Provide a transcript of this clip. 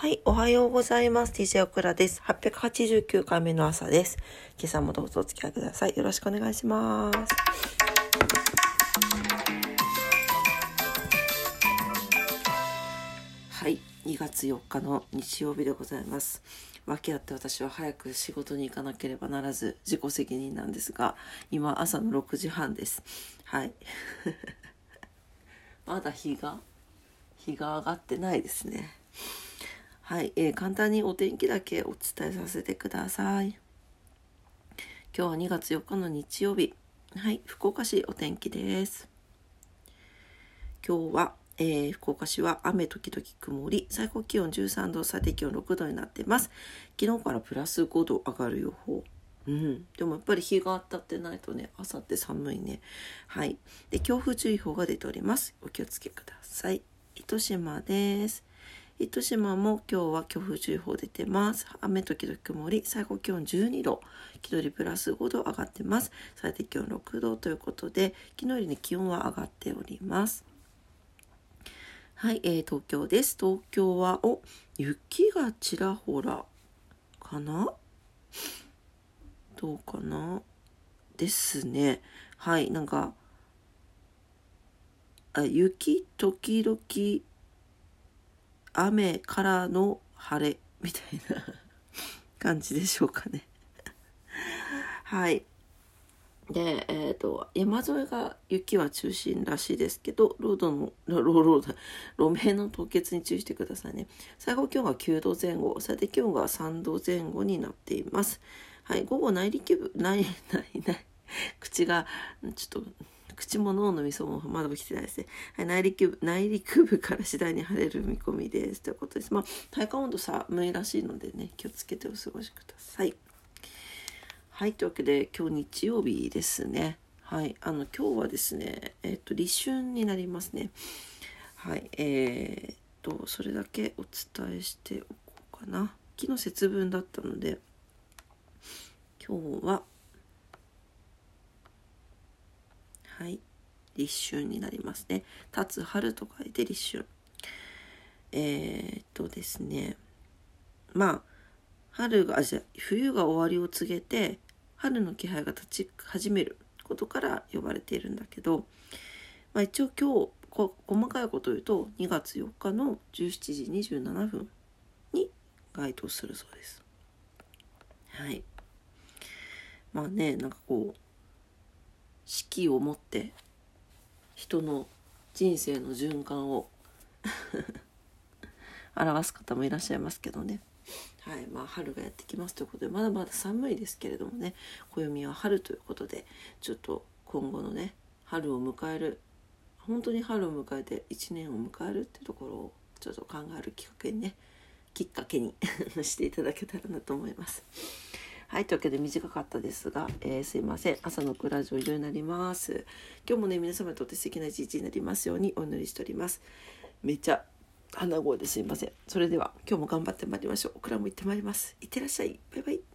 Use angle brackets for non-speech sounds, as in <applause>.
はい、おはようございます。DJ オクラです。889回目の朝です。今朝もどうぞお付き合いください。よろしくお願いします。はい、2月4日の日曜日でございます。訳あって私は早く仕事に行かなければならず自己責任なんですが、今朝の6時半です。はい。<laughs> まだ日が日が上がってないですね。はい、えー簡単にお天気だけお伝えさせてください。今日は2月4日の日曜日。はい、福岡市お天気です。今日は、えー福岡市は雨時々曇り、最高気温13度、最低気温6度になってます。昨日からプラス5度上がる予報。うん、でもやっぱり日が当たってないとね、朝って寒いね。はい。で、強風注意報が出ております。お気をつけください。糸島です。糸島も今日は強風注意報出てます。雨時々曇り、最高気温12度、気取りプラス5度上がってます。最低気温6度ということで、昨日よりね、気温は上がっております。はい、えー東京です。東京は、お、雪がちらほら、かな？どうかな？ですね。はい、なんか、あ雪時々雨からの晴れみたいな <laughs> 感じでしょうかね。<laughs> はい。で、えっ、と、山沿いが雪は中心らしいですけど、ロードの、<laughs> ロロロード、路面の凍結に注意してくださいね。最高気温が9度前後、最低気温が3度前後になっています。はい、午後内陸部、ない、ない、ない、口が、ちょっと、口も脳の味噌もまだ起きてないですね。はい、内陸部、内陸部から次第に晴れる見込みです。ということです。まあ、体感温度寒いらしいのでね、気をつけてお過ごしください。はい、というわけで今日日曜日ですね。はい、あの今日はですね、えっ、と立春になりますね。はい、えー、っとそれだけお伝えしておこうかな。昨日節分だったので、今日ははい、立春になりますね。立つ春と書いて立春。えー、っとですね、まあ春がじゃ冬が終わりを告げて春の気配が立ち始めることから呼ばれているんだけど、まあ、一応今日こ細かいことを言うと2月4日の17時27分に該当するそうです。はい。まあねなんかこう四季をもって人の人生の循環を <laughs> 表す方もいらっしゃいますけどね。はいまあ、春がやってきますということでまだまだ寒いですけれどもね暦は春ということでちょっと今後のね春を迎える本当に春を迎えて1年を迎えるっていうところをちょっと考えるきっかけにねきっかけに <laughs> していただけたらなと思います。はい、というわけで短かったですが、えーすいません。朝のクラジオ以上になります。今日もね、皆様にとって素敵な一日になりますようにお祈りしております。めっちゃ鼻声ですいません。それでは今日も頑張ってまいりましょう。オクラも行ってまいります。いってらっしゃい。バイバイ。